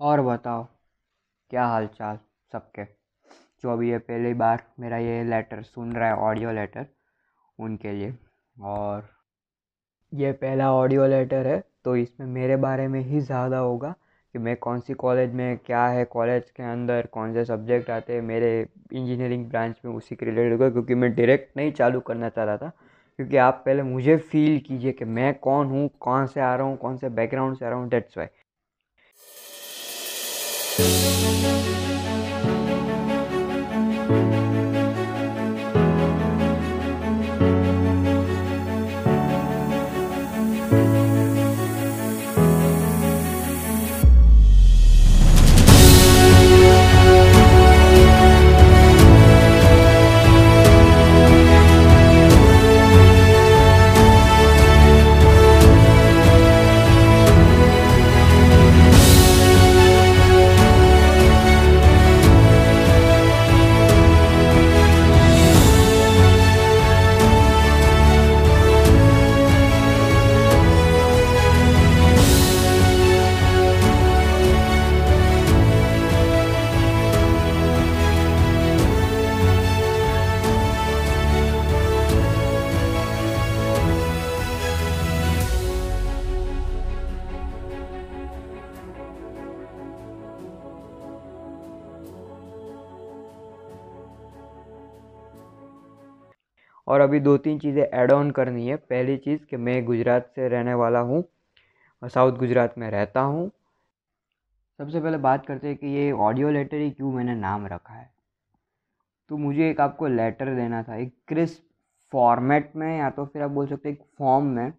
और बताओ, क्या हाल चाल सबके? जो अभी ये पहली बार मेरा ये लेटर सुन रहा है ऑडियो लेटर उनके लिए। और ये पहला ऑडियो लेटर है तो इसमें मेरे बारे में ही ज़्यादा होगा कि मैं कौन सी कॉलेज में क्या है कॉलेज के अंदर कौन से सब्जेक्ट आते हैं, मेरे इंजीनियरिंग ब्रांच में उसी के रिलेटेड होगा, क्योंकि मैं डायरेक्ट नहीं चालू करना चाह रहा था। क्योंकि आप पहले मुझे फील कीजिए कि मैं कौन हूँ कौन से आ रहा हूँ, कौन से बैकग्राउंड से आ रहा हूँ डेट्स वाई और अभी दो तीन चीज़ें ऐड ऑन करनी है। पहली चीज़ कि मैं गुजरात से रहने वाला हूँ साउथ गुजरात में रहता हूँ। सबसे पहले बात करते हैं कि ये ऑडियो लेटर ही क्यों मैंने नाम रखा है? तो मुझे एक आपको लेटर देना था, एक क्रिस्प फॉर्मेट में या तो फिर आप बोल सकते हैं एक फॉर्म में,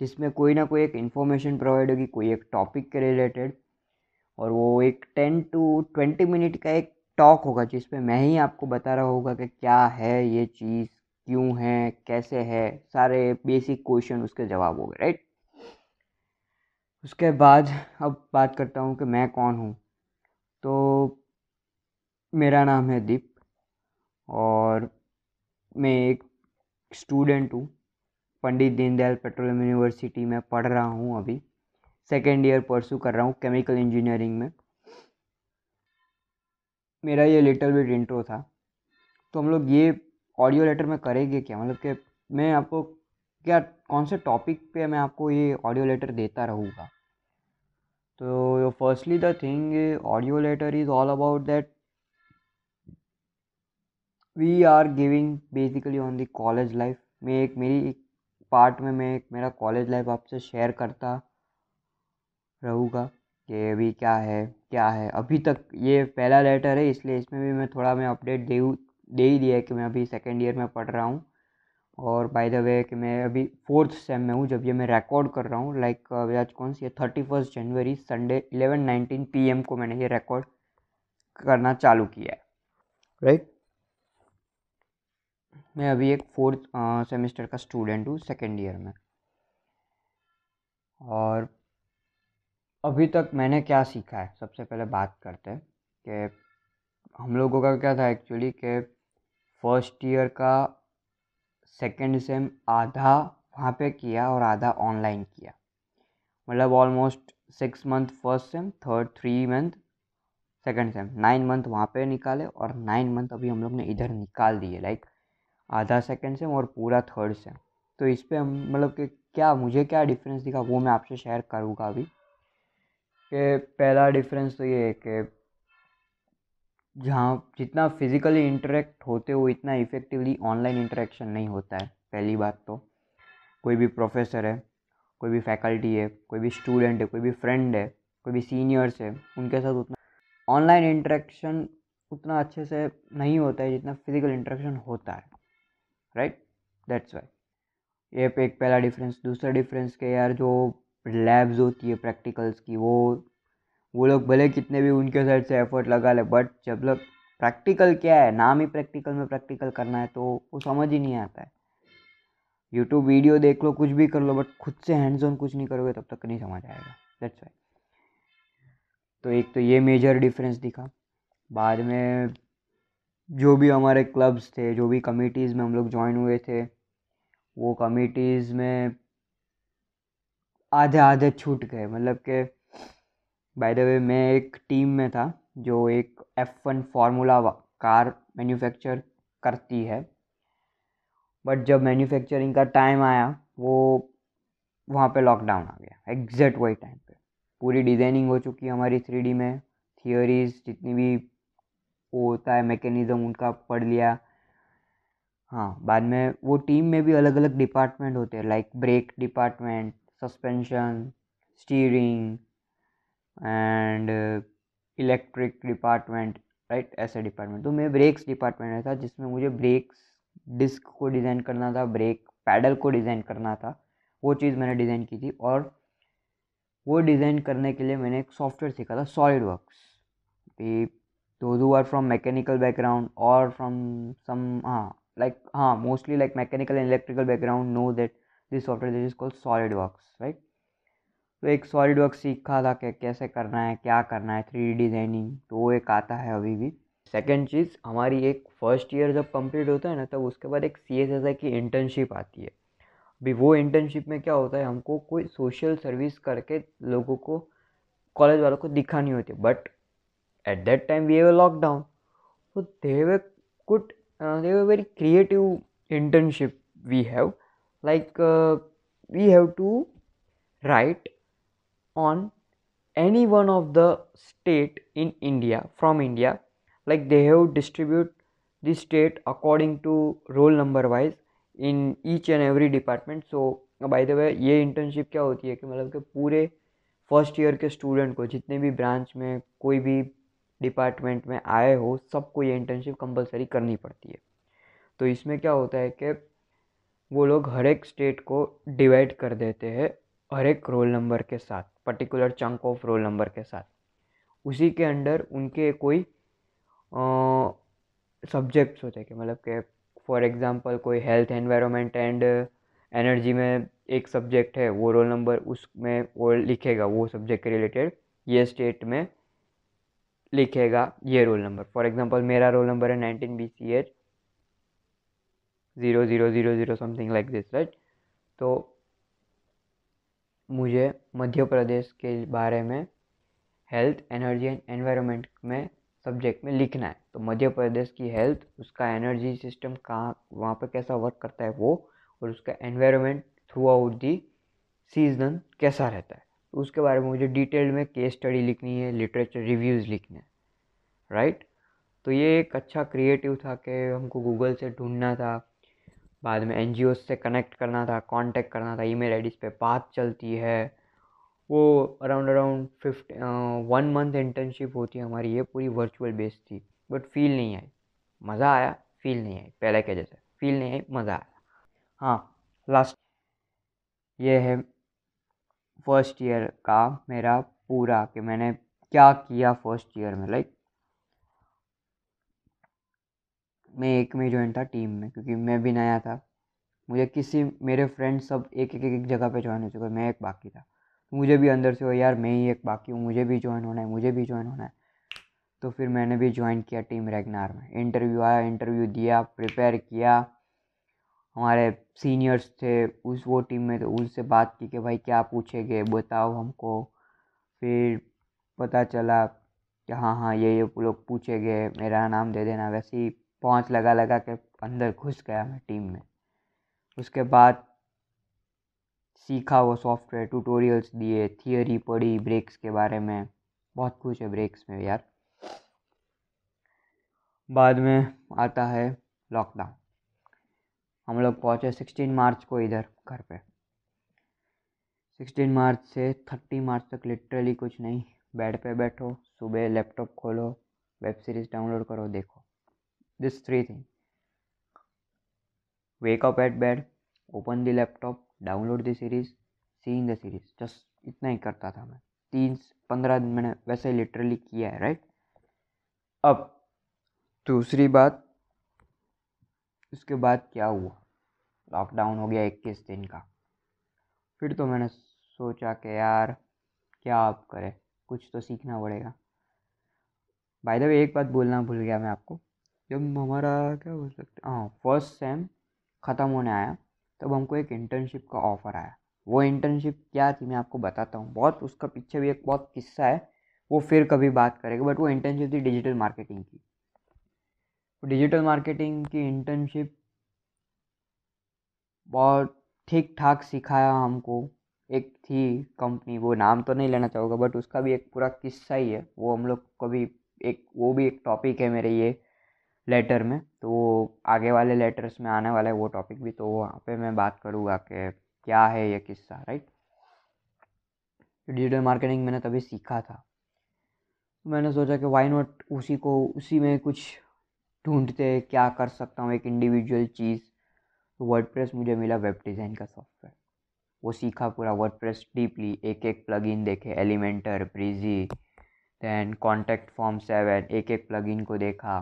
जिसमें कोई ना कोई एक इन्फॉर्मेशन प्रोवाइड होगी, कोई एक टॉपिक के रिलेटेड और वो एक टेन टू ट्वेंटी मिनट का एक टॉक होगा, जिसमें मैं ही आपको बता रहा होगा कि क्या है ये चीज़। क्यों है, कैसे है, सारे बेसिक क्वेश्चन उसके जवाब हो गए राइट उसके बाद अब बात करता हूँ कि मैं कौन हूँ। तो मेरा नाम है दीप और मैं एक स्टूडेंट हूँ। पंडित दीनदयाल पेट्रोलियम यूनिवर्सिटी में पढ़ रहा हूँ अभी। सेकेंड ईयर परसू कर रहा हूँ केमिकल इंजीनियरिंग में। मेरा ये लिटल बिट इंट्रो था। तो हम लोग ये ऑडियो लेटर में करेंगे क्या? मतलब कि मैं आपको, क्या कौन से टॉपिक पे मैं आपको ये ऑडियो लेटर देता रहूँगा? तो firstly the thing audio letter is all about that we are giving basically on the college life मैं एक, मेरी एक पार्ट में मैं एक, मेरा कॉलेज लाइफ आपसे शेयर करता रहूँगा कि अभी क्या है क्या है। अभी तक ये पहला लेटर है, इसलिए इसमें भी मैं थोड़ा मैं अपडेट दे दे ही दिया है कि मैं अभी सेकेंड ईयर में पढ़ रहा हूँ। और बाय द वे कि मैं अभी फोर्थ सेम में हूँ जब ये मैं रिकॉर्ड कर रहा हूँ लाइक आज कौन सी है? Thirty first January Sunday eleven nineteen P M को मैंने ये रिकॉर्ड करना चालू किया है। Right right? मैं अभी एक फोर्थ सेमेस्टर का स्टूडेंट हूँ सेकेंड ईयर में। और अभी तक मैंने क्या सीखा है? सबसे पहले बात करते हैं कि हम लोगों का क्या था एक्चुअली कि फ़र्स्ट ईयर का, सेकेंड सेम आधा वहाँ पे किया और आधा ऑनलाइन किया। मतलब almost six month first sem third three month second sem nine month वहाँ पे निकाले और नाइन मंथ अभी हम लोग ने इधर निकाल दिए लाइक आधा सेकेंड सेम और पूरा थर्ड सेम तो इस पर हम मतलब कि क्या, मुझे क्या डिफरेंस दिखा वो मैं आपसे शेयर करूँगा अभी। कि पहला डिफरेंस तो ये है कि जहाँ जितना फिज़िकली इंटरेक्ट होते हो, इतना इफ़ेक्टिवली ऑनलाइन इंटरेक्शन नहीं होता है, पहली बात तो। कोई भी प्रोफेसर है, कोई भी फैकल्टी है, कोई भी स्टूडेंट है, कोई भी फ्रेंड है, कोई भी सीनियर्स है, उनके साथ उतना ऑनलाइन इंटरेक्शन उतना अच्छे से नहीं होता है जितना फ़िज़िकल इंटरेक्शन होता है राइट दैट्स वाई ये एक पहला डिफरेंस दूसरा डिफरेंस के यार जो लैब्स होती है प्रैक्टिकल्स की, वो वो लोग भले कितने भी उनके साइड से एफर्ट लगा ले बट जब लोग प्रैक्टिकल क्या है, नाम ही प्रैक्टिकल में प्रैक्टिकल करना है तो वो समझ ही नहीं आता है। यूट्यूब वीडियो देख लो, कुछ भी कर लो बट खुद से हैंड्स ऑन कुछ नहीं करोगे, तब तक नहीं समझ आएगा। दैट्स वाई तो एक तो ये मेजर डिफरेंस दिखा। बाद में जो भी हमारे क्लब्स थे, जो भी कमिटीज़ में हम लोग ज्वाइन हुए थे, वो कमिटीज़ में आधे आधे छूट गए। मतलब कि बाय द वे मैं एक टीम में था, जो एक F one formula car manufacture करती है। बट जब मैन्युफैक्चरिंग का टाइम आया, वो वहाँ पे लॉकडाउन आ गया एग्जैक्ट वही टाइम पे। पूरी डिज़ाइनिंग हो चुकी है हमारी थ्री में थियोरीज जितनी भी वो होता है मैकेनिज़्म उनका पढ़ लिया। हाँ बाद में वो टीम में भी अलग अलग डिपार्टमेंट होते हैं like brake department suspension steering and electric department right ऐसे डिपार्टमेंट तो मैं ब्रेक्स डिपार्टमेंट में था, जिसमें मुझे ब्रेक्स डिस्क को डिज़ाइन करना था ब्रेक पैडल को डिज़ाइन करना था, वो चीज़ मैंने डिज़ाइन की थी और वो डिज़ाइन करने के लिए मैंने एक सॉफ्टवेयर सीखा था SolidWorks those are from mechanical background और फ्रॉम सम हाँ लाइक हाँ mostly like mechanical and electrical background no that this software this is called SolidWorks right तो एक सॉलिड वर्क सीखा था कि कैसे करना है क्या करना है थ्री डिज़ाइनिंग तो वो एक आता है अभी भी। सेकेंड चीज़ हमारी एक फ़र्स्ट ईयर जब कंप्लीट होता है ना तब उसके बाद एक सी एस एस आई की इंटर्नशिप आती है। अभी वो इंटर्नशिप में क्या होता है हमको कोई सोशल सर्विस करके लोगों को कॉलेज वालों को दिखानी होती है। But at that time we have lockdown good uh, they were very creative internship we have. Like uh, we have to write on any one of the state in india, from india. Like, they have distribute the state according to roll number wise in each and every department. So by the way ये internship क्या होती है कि मतलब कि पूरे first year के student को, जितने भी ब्रांच में, कोई भी डिपार्टमेंट में आए हो, सबको ये इंटर्नशिप कंपलसरी करनी पड़ती है। तो इसमें क्या होता है कि वो लोग हर एक स्टेट को डिवाइड कर देते हैं, हर एक रोल नंबर के साथ। Particular chunk of roll number के साथ। उसी के अंडर उनके कोई सब्जेक्ट्स होते हैं कि मतलब के फॉर एग्ज़ाम्पल कोई हेल्थ एनवायरनमेंट एंड एनर्जी में एक सब्जेक्ट है, वो रोल नंबर उसमें वो लिखेगा, वो सब्जेक्ट के रिलेटेड ये स्टेट में लिखेगा ये रोल नंबर फॉर एग्जांपल मेरा रोल नंबर है nineteen B C H zero zero zero zero something like this right तो मुझे मध्य प्रदेश के बारे में हेल्थ एनर्जी एंड एनवायरनमेंट में सब्जेक्ट में लिखना है। तो मध्य प्रदेश की हेल्थ उसका एनर्जी सिस्टम कहाँ, वहाँ पर कैसा वर्क करता है वो और उसका environment throughout the season कैसा रहता है। तो उसके बारे में मुझे डिटेल में केस स्टडी लिखनी है लिटरेचर रिव्यूज़ लिखने हैं। राइट तो ये एक अच्छा क्रिएटिव था कि हमको गूगल से ढूंढना था बाद में एनजीओ से कनेक्ट करना था कांटेक्ट करना था ईमेल आईडीज़ पे बात चलती है। वो around around फिफ्ट one month internship होती है हमारी, ये पूरी वर्चुअल बेस थी। बट फील नहीं आई। मज़ा आया फील नहीं आई, पहले के जैसे। फील नहीं आई, मज़ा आया। हाँ लास्ट ये है फ़र्स्ट ईयर का मेरा पूरा कि मैंने क्या किया फ़र्स्ट ईयर में लाइक मैं एक में ज्वाइन था टीम में, क्योंकि मैं भी नया था। मुझे किसी, मेरे फ्रेंड सब एक एक एक जगह पे ज्वाइन हो चुके मैं एक बाकी था। मुझे भी अंदर से हो यार, मैं ही एक बाकी हूँ, मुझे भी ज्वाइन होना है, मुझे भी ज्वाइन होना है। तो फिर मैंने भी ज्वाइन किया टीम रेगनार में। इंटरव्यू आया इंटरव्यू दिया प्रिपेयर किया। हमारे सीनियर्स थे, उस, वो टीम में तो उनसे बात की कि, भाई, क्या पूछेंगे, बताओ हमको। फिर पता चला कि हाँ हाँ ये ये लोग पूछेंगे, मेरा नाम दे देना, वैसे ही पहुँच लगा लगा के अंदर घुस गया मैं टीम में। उसके बाद सीखा वो सॉफ्टवेयर ट्यूटोरियल्स दिए, थियोरी पढ़ी, ब्रेक्स के बारे में। बहुत कुछ है ब्रेक्स में यार। बाद में आता है लॉकडाउन। हम लोग पहुँचे सिक्सटीन मार्च को इधर घर पे। सिक्सटीन मार्च से थर्टी मार्च तक लिटरली कुछ नहीं। बेड पे बैठो, सुबह लैपटॉप खोलो, वेब सीरीज़ डाउनलोड करो, देखो। This three thing wake at bed open the laptop download series see in the series just इतना ही करता था मैं। तीन पंद्रह दिन मैंने वैसे लिटरली किया है राइट अब, दूसरी बात उसके बाद क्या हुआ? लॉकडाउन हो गया इक्कीस दिन का। फिर तो मैंने सोचा कि यार, क्या आप करें? कुछ तो सीखना पड़ेगा। बाय द वे एक बात बोलना भूल गया मैं आपको। जब हमारा क्या बोल सकते हाँ फ़र्स्ट सेम ख़त्म होने आया, तब हमको एक इंटर्नशिप का ऑफ़र आया। वो इंटर्नशिप क्या थी मैं आपको बताता हूँ। बहुत उसका पीछे भी एक बहुत किस्सा है, वो फिर कभी बात करेंगे बट वो इंटर्नशिप थी डिजिटल मार्केटिंग की। डिजिटल मार्केटिंग की इंटर्नशिप बहुत ठीक ठाक सिखाया हमको। एक थी कंपनी वो नाम तो नहीं लेना चाहूँगा बट उसका भी एक पूरा किस्सा ही है। वो हम लोग कभी एक, वो भी एक टॉपिक है मेरे ये। लेटर में तो वो आगे वाले लेटर्स में आने वाला है वो टॉपिक भी तो वहाँ पे मैं बात करूँगा कि क्या है ये किस्सा राइट डिजिटल मार्केटिंग मैंने तभी सीखा था। मैंने सोचा कि वाई नॉट उसी को, उसी में कुछ ढूंढते क्या कर सकता हूँ, एक इंडिविजुअल चीज़। तो वर्ड मुझे मिला वेब डिज़ाइन का सॉफ्टवेयर वो सीखा पूरा वर्ड डीपली एक एक प्लगइन देखे Elementor Breezy then contact form seven एक एक प्लगइन को देखा।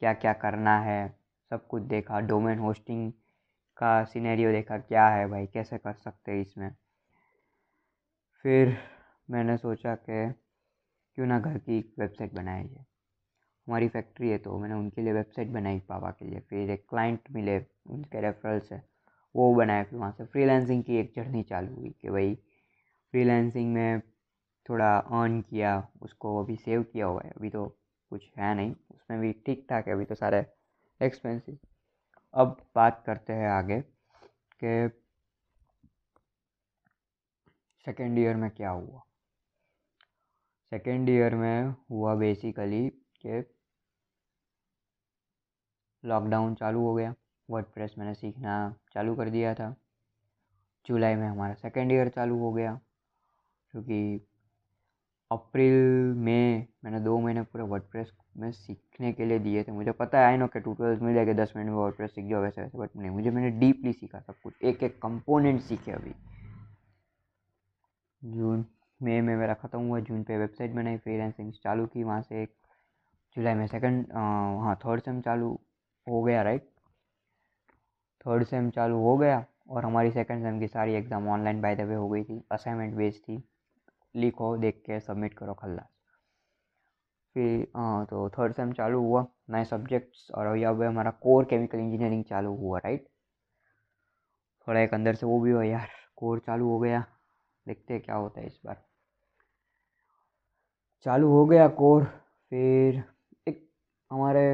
क्या क्या करना है, सब कुछ देखा, डोमेन होस्टिंग का सिनेरियो देखा, क्या है भाई, कैसे कर सकते हैं इसमें? फिर मैंने सोचा कि क्यों ना घर की वेबसाइट बनाई जाए। हमारी फैक्ट्री है तो मैंने उनके लिए वेबसाइट बनाई, पापा के लिए। फिर एक क्लाइंट मिले, उनके रेफरल से वो बनाया फिर वहाँ से फ्रीलांसिंग की एक जर्नी चालू हुई कि भाई फ्रीलांसिंग में थोड़ा अर्न किया, उसको अभी सेव किया हुआ है। अभी तो कुछ है नहीं, उसमें भी ठीक ठाक है, अभी तो सारे एक्सपेंसिव अब बात करते हैं आगे कि सेकेंड ईयर में क्या हुआ। सेकेंड ईयर में हुआ बेसिकली कि लॉकडाउन चालू हो गया वर्ड मैंने सीखना चालू कर दिया था। जुलाई में हमारा सेकेंड ईयर चालू हो गया क्योंकि अप्रैल में मैंने दो महीने पूरे वर्ड में सीखने के लिए दिए थे। मुझे पता है आई नो कि ट्यूटोरियल्स मिल जाएगा, दस मिनट में वर्ड सीख जाओ वैसे वैसे बट नहीं, मुझे, मैंने डीपली सीखा सब कुछ। एक एक कंपोनेंट सीखे अभी। जून, मई में मेरा ख़त्म हुआ, जून पे वेबसाइट बनाई फ्रीलांसिंग चालू की वहाँ से एक, जुलाई में सेकंड हाँ थर्ड सेम चालू हो गया राइट थर्ड सेम चालू हो गया और हमारी सेकंड सेम की सारी exam online by the way हो गई थी असाइनमेंट बेस्ड थी। लिखो, देख के सबमिट करो खल्लास। फिर हाँ तो थर्ड सेम चालू हुआ, नए सब्जेक्ट्स और अभी अब हमारा कोर केमिकल इंजीनियरिंग चालू हुआ राइट थोड़ा एक अंदर से वो भी हो यार कोर चालू हो गया। देखते हैं क्या होता है इस बार। चालू हो गया कोर फिर एक हमारे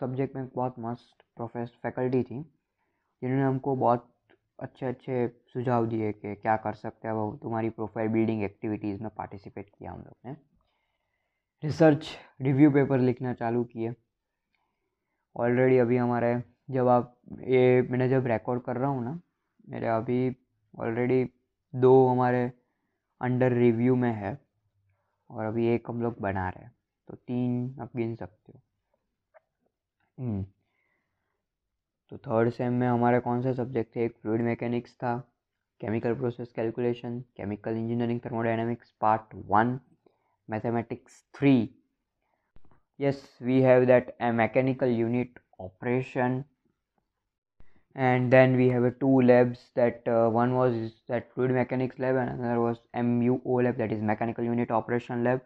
सब्जेक्ट में बहुत मस्त प्रोफेस फैकल्टी थी, जिन्होंने हमको बहुत अच्छे अच्छे सुझाव दिए कि क्या कर सकते हैं वो तुम्हारी प्रोफ़ाइल बिल्डिंग एक्टिविटीज़ में पार्टिसिपेट किया हम लोग ने। रिसर्च रिव्यू पेपर लिखना चालू किए। ऑलरेडी अभी हमारे, जब आप ये, मैंने जब रिकॉर्ड कर रहा हूँ ना, मेरे अभी ऑलरेडी दो हमारे अंडर रिव्यू में है और अभी एक हम लोग बना रहे हैं तो तीन आप गिन सकते हो। हम्म। तो थर्ड सेम में हमारे कौन से सब्जेक्ट थे एक फ्लूड मैकेनिक्स था chemical process calculation chemical engineering thermodynamics part one mathematics three yes we have that a mechanical unit operation and then we have a two labs that uh, one was that fluid mechanics lab and another was MUO lab that is mechanical unit operation lab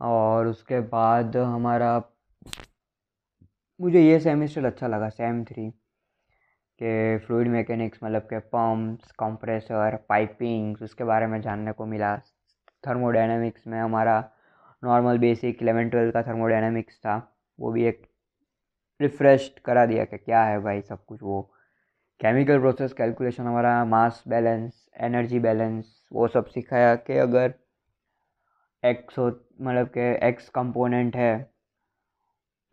और उसके बाद हमारा मुझे ये semester अच्छा लगा, sem three, के fluid mechanics मतलब के पम्प्स कंप्रेसर, पाइपिंग्स, उसके बारे में जानने को मिला। थर्मोडाइनमिक्स में हमारा नॉर्मल बेसिक इलेवन ट्वेल्व का थर्मोडाइनमिक्स था, वो भी एक रिफ्रेश करा दिया कि क्या है भाई सब कुछ वो। केमिकल प्रोसेस कैलकुलेशन हमारा, मास बैलेंस, एनर्जी बैलेंस, वो सब सिखाया कि अगर एक्स हो मतलब के एक्स कंपोनेंट है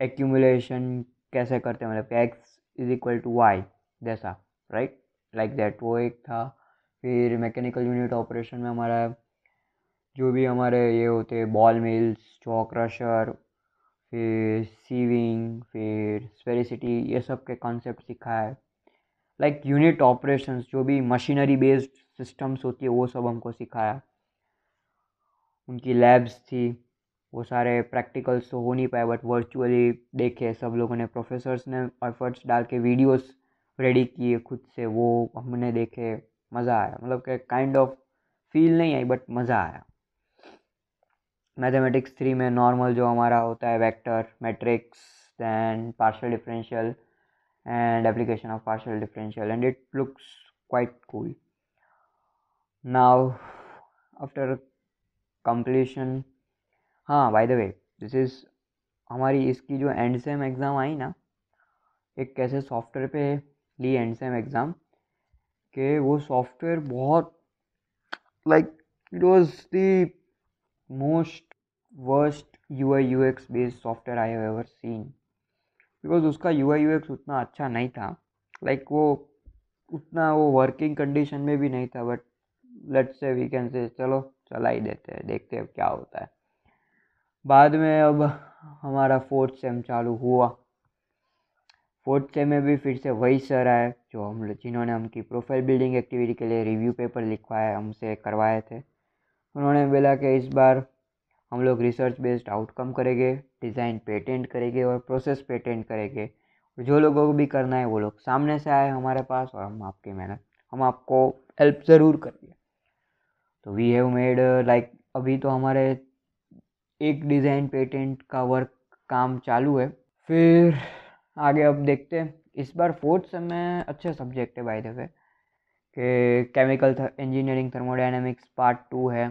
एक्यूमुलेशन कैसे करते हैं? मतलब X is equal to Y जैसा राइट लाइक दैट वो एक था। फिर मैकेनिकल यूनिट ऑपरेशन में हमारा, जो भी हमारे ये होते हैं बॉल मिल्स चॉ क्रशर फिर सीविंग फिर स्पेरिसिटी ये सब के कॉन्सेप्ट सिखाया है। लाइक यूनिट ऑपरेशंस जो भी मशीनरी बेस्ड सिस्टम्स होती है, वो सब हमको सिखाया। उनकी लैब्स थी। वो सारे प्रैक्टिकल्स तो हो नहीं पाए बट वर्चुअली देखे सब लोगों ने प्रोफेसर्स ने एफर्ट्स डाल के वीडियोस रेडी किए खुद से, वो हमने देखे, मज़ा आया। मतलब कि काइंड ऑफ़ फील नहीं आई बट मज़ा आया। मैथमेटिक्स थ्री में नॉर्मल जो हमारा होता है vector matrix then partial differential and application of partial differential and it looks quite cool now after completion हाँ by the way this is हमारी इसकी जो एंड सेम एग्ज़ाम आई ना, एक कैसे सॉफ्टवेयर पे ली एंड सेम एग्ज़ाम के वो सॉफ्टवेयर बहुत like it was the most worst U I U X based software I ever seen because उसका यू आई यू एक्स उतना अच्छा नहीं था. लाइक like, वो उतना वो वर्किंग कंडीशन में भी नहीं था but let's say we can say चलो, चला ही देते हैं, देखते हैं क्या होता है. बाद में अब हमारा फोर्थ सेम चालू हुआ। फोर्थ सेम में भी फिर से वही सर आए, जो हम लोग, जिन्होंने हमकी प्रोफ़ाइल बिल्डिंग एक्टिविटी के लिए रिव्यू पेपर लिखवाए, हमसे करवाए थे। उन्होंने बोला कि इस बार हम लोग रिसर्च बेस्ड आउटकम करेंगे डिज़ाइन पेटेंट करेंगे और प्रोसेस पेटेंट करेंगे। जो लोगों को भी करना है, वो लोग सामने से आए हमारे पास और हम आपकी मेहनत, हम आपको हेल्प ज़रूर करेंगे तो वी हैव मेड लाइक अभी तो हमारे एक डिज़ाइन पेटेंट का वर्क काम चालू है। फिर आगे अब देखते हैं। इस बार फोर्थ सेम में अच्छे सब्जेक्ट है बाय द कि chemical engineering thermodynamics part two है।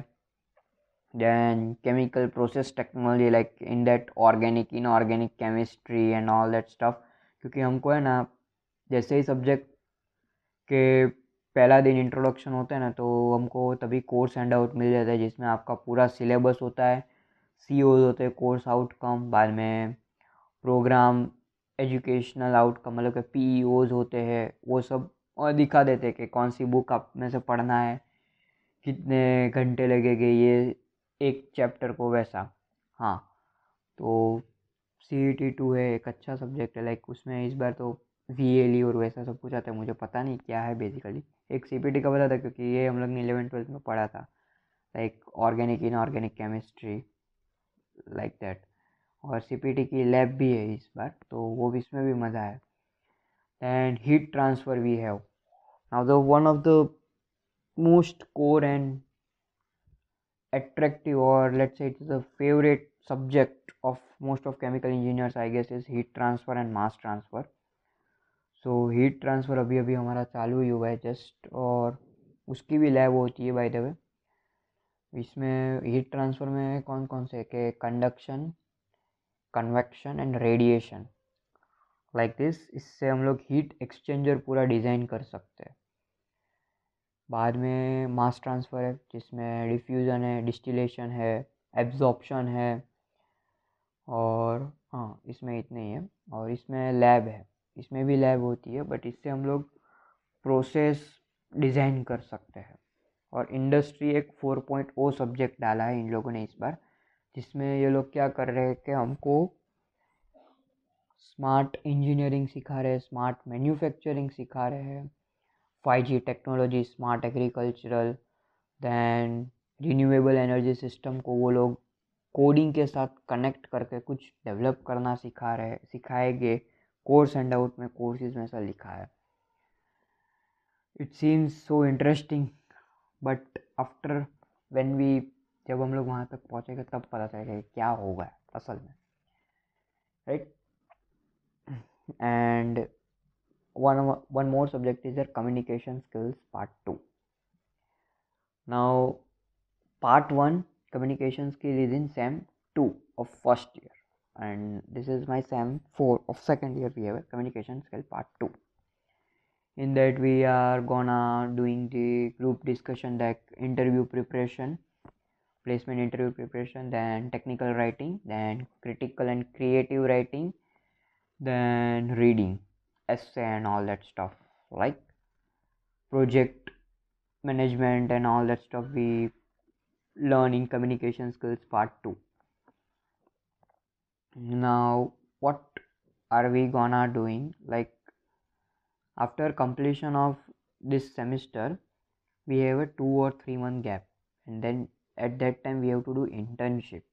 Then chemical process technology like in that organic inorganic chemistry and all that stuff क्योंकि हमको है ना, जैसे ही सब्जेक्ट के पहला दिन इंट्रोडक्शन होता है ना तो हमको तभी कोर्स हैंड आउट मिल जाता है, जिसमें आपका पूरा सिलेबस होता है। सी होते हैं कोर्स आउटकम बाद में प्रोग्राम एजुकेशनल आउटकम मतलब कि पी ओज होते हैं, वो सब और दिखा देते हैं कि कौन सी बुक आप में से पढ़ना है, कितने घंटे लगेंगे, ये एक चैप्टर को वैसा। हाँ तो सी ई टी टू है, एक अच्छा सब्जेक्ट है लाइक उसमें इस बार तो वी एल ई और वैसा सब कुछ आता है, मुझे पता नहीं क्या है बेसिकली एक सी पी टी का पता था, क्योंकि ये हम लोग ने इलेवन ट्वेल्थ में पढ़ा था like organic inorganic chemistry like that और सीपीटी की लैब भी है इस बार तो वो भी इसमें भी मज़ा आया एंड हीट ट्रांसफ़र भी है now the one of the most core and attractive और let say it is a favourite subject of most of chemical engineers I guess is heat transfer and mass transfer so heat transfer अभी अभी हमारा चालू ही हुआ है just और उसकी भी लैब होती है बाई द वे इसमें हीट ट्रांसफ़र में कौन कौन से के conduction convection and radiation like this इससे हम लोग हीट एक्सचेंजर पूरा डिज़ाइन कर सकते हैं। बाद में मास ट्रांसफ़र है, जिसमें डिफ्यूज़न है डिस्टिलेशन है एब्जॉर्प्शन है, और हाँ इसमें इतने ही है। और इसमें लैब है। इसमें भी लैब होती है बट इससे हम लोग प्रोसेस डिज़ाइन कर सकते हैं। और इंडस्ट्री एक फोर पॉइंट ओ सब्जेक्ट डाला है इन लोगों ने इस बार, जिसमें ये लोग क्या कर रहे हैं कि हमको स्मार्ट इंजीनियरिंग सिखा रहे हैं स्मार्ट मैन्युफैक्चरिंग सिखा रहे हैं five G technology smart agricultural then renewable energy system को वो लोग कोडिंग के साथ कनेक्ट करके कुछ डेवलप करना सिखा रहे सिखाएँगे कोर्स एंड आउट में कोर्सेज में ऐसा लिखा है। It seems so interesting but after when we जब हम लोग वहाँ तक पहुँचेंगे, तब पता चलेगा क्या होगा असल में। Right and one one more subject is there communication skills part two now part one communication skill is in sem two of first year and this is my SEM 4 of second year we have a communication skill, part 2 in that we are gonna doing the group discussion like interview preparation placement interview preparation then technical writing then critical and creative writing then reading essay and all that stuff. Like project management and all that stuff we learn in communication skills part 2 now what are we gonna doing? Like after completion of this semester we have a two or three month gap. And then at that time we have to do internship.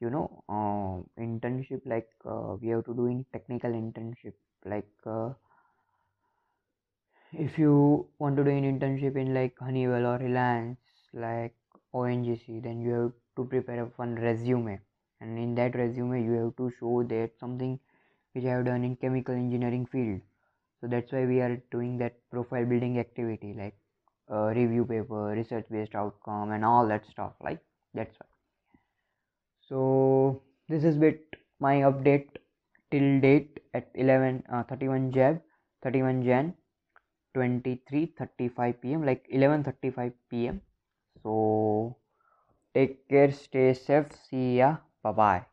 You know uh, internship like uh, we have to do in technical internship. Like uh, if you want to do an internship in like honeywell or reliance like ongc then you have to prepare one resume. And in that resume you have to show that something which I have done in chemical engineering field so that's why we are doing that profile building activity like uh, review paper research based outcome and all that stuff like that's why. So this is bit my update till date at 11 uh, 31 jab 31 jan 23 35 pm like 11 35 pm so take care stay safe see ya bye bye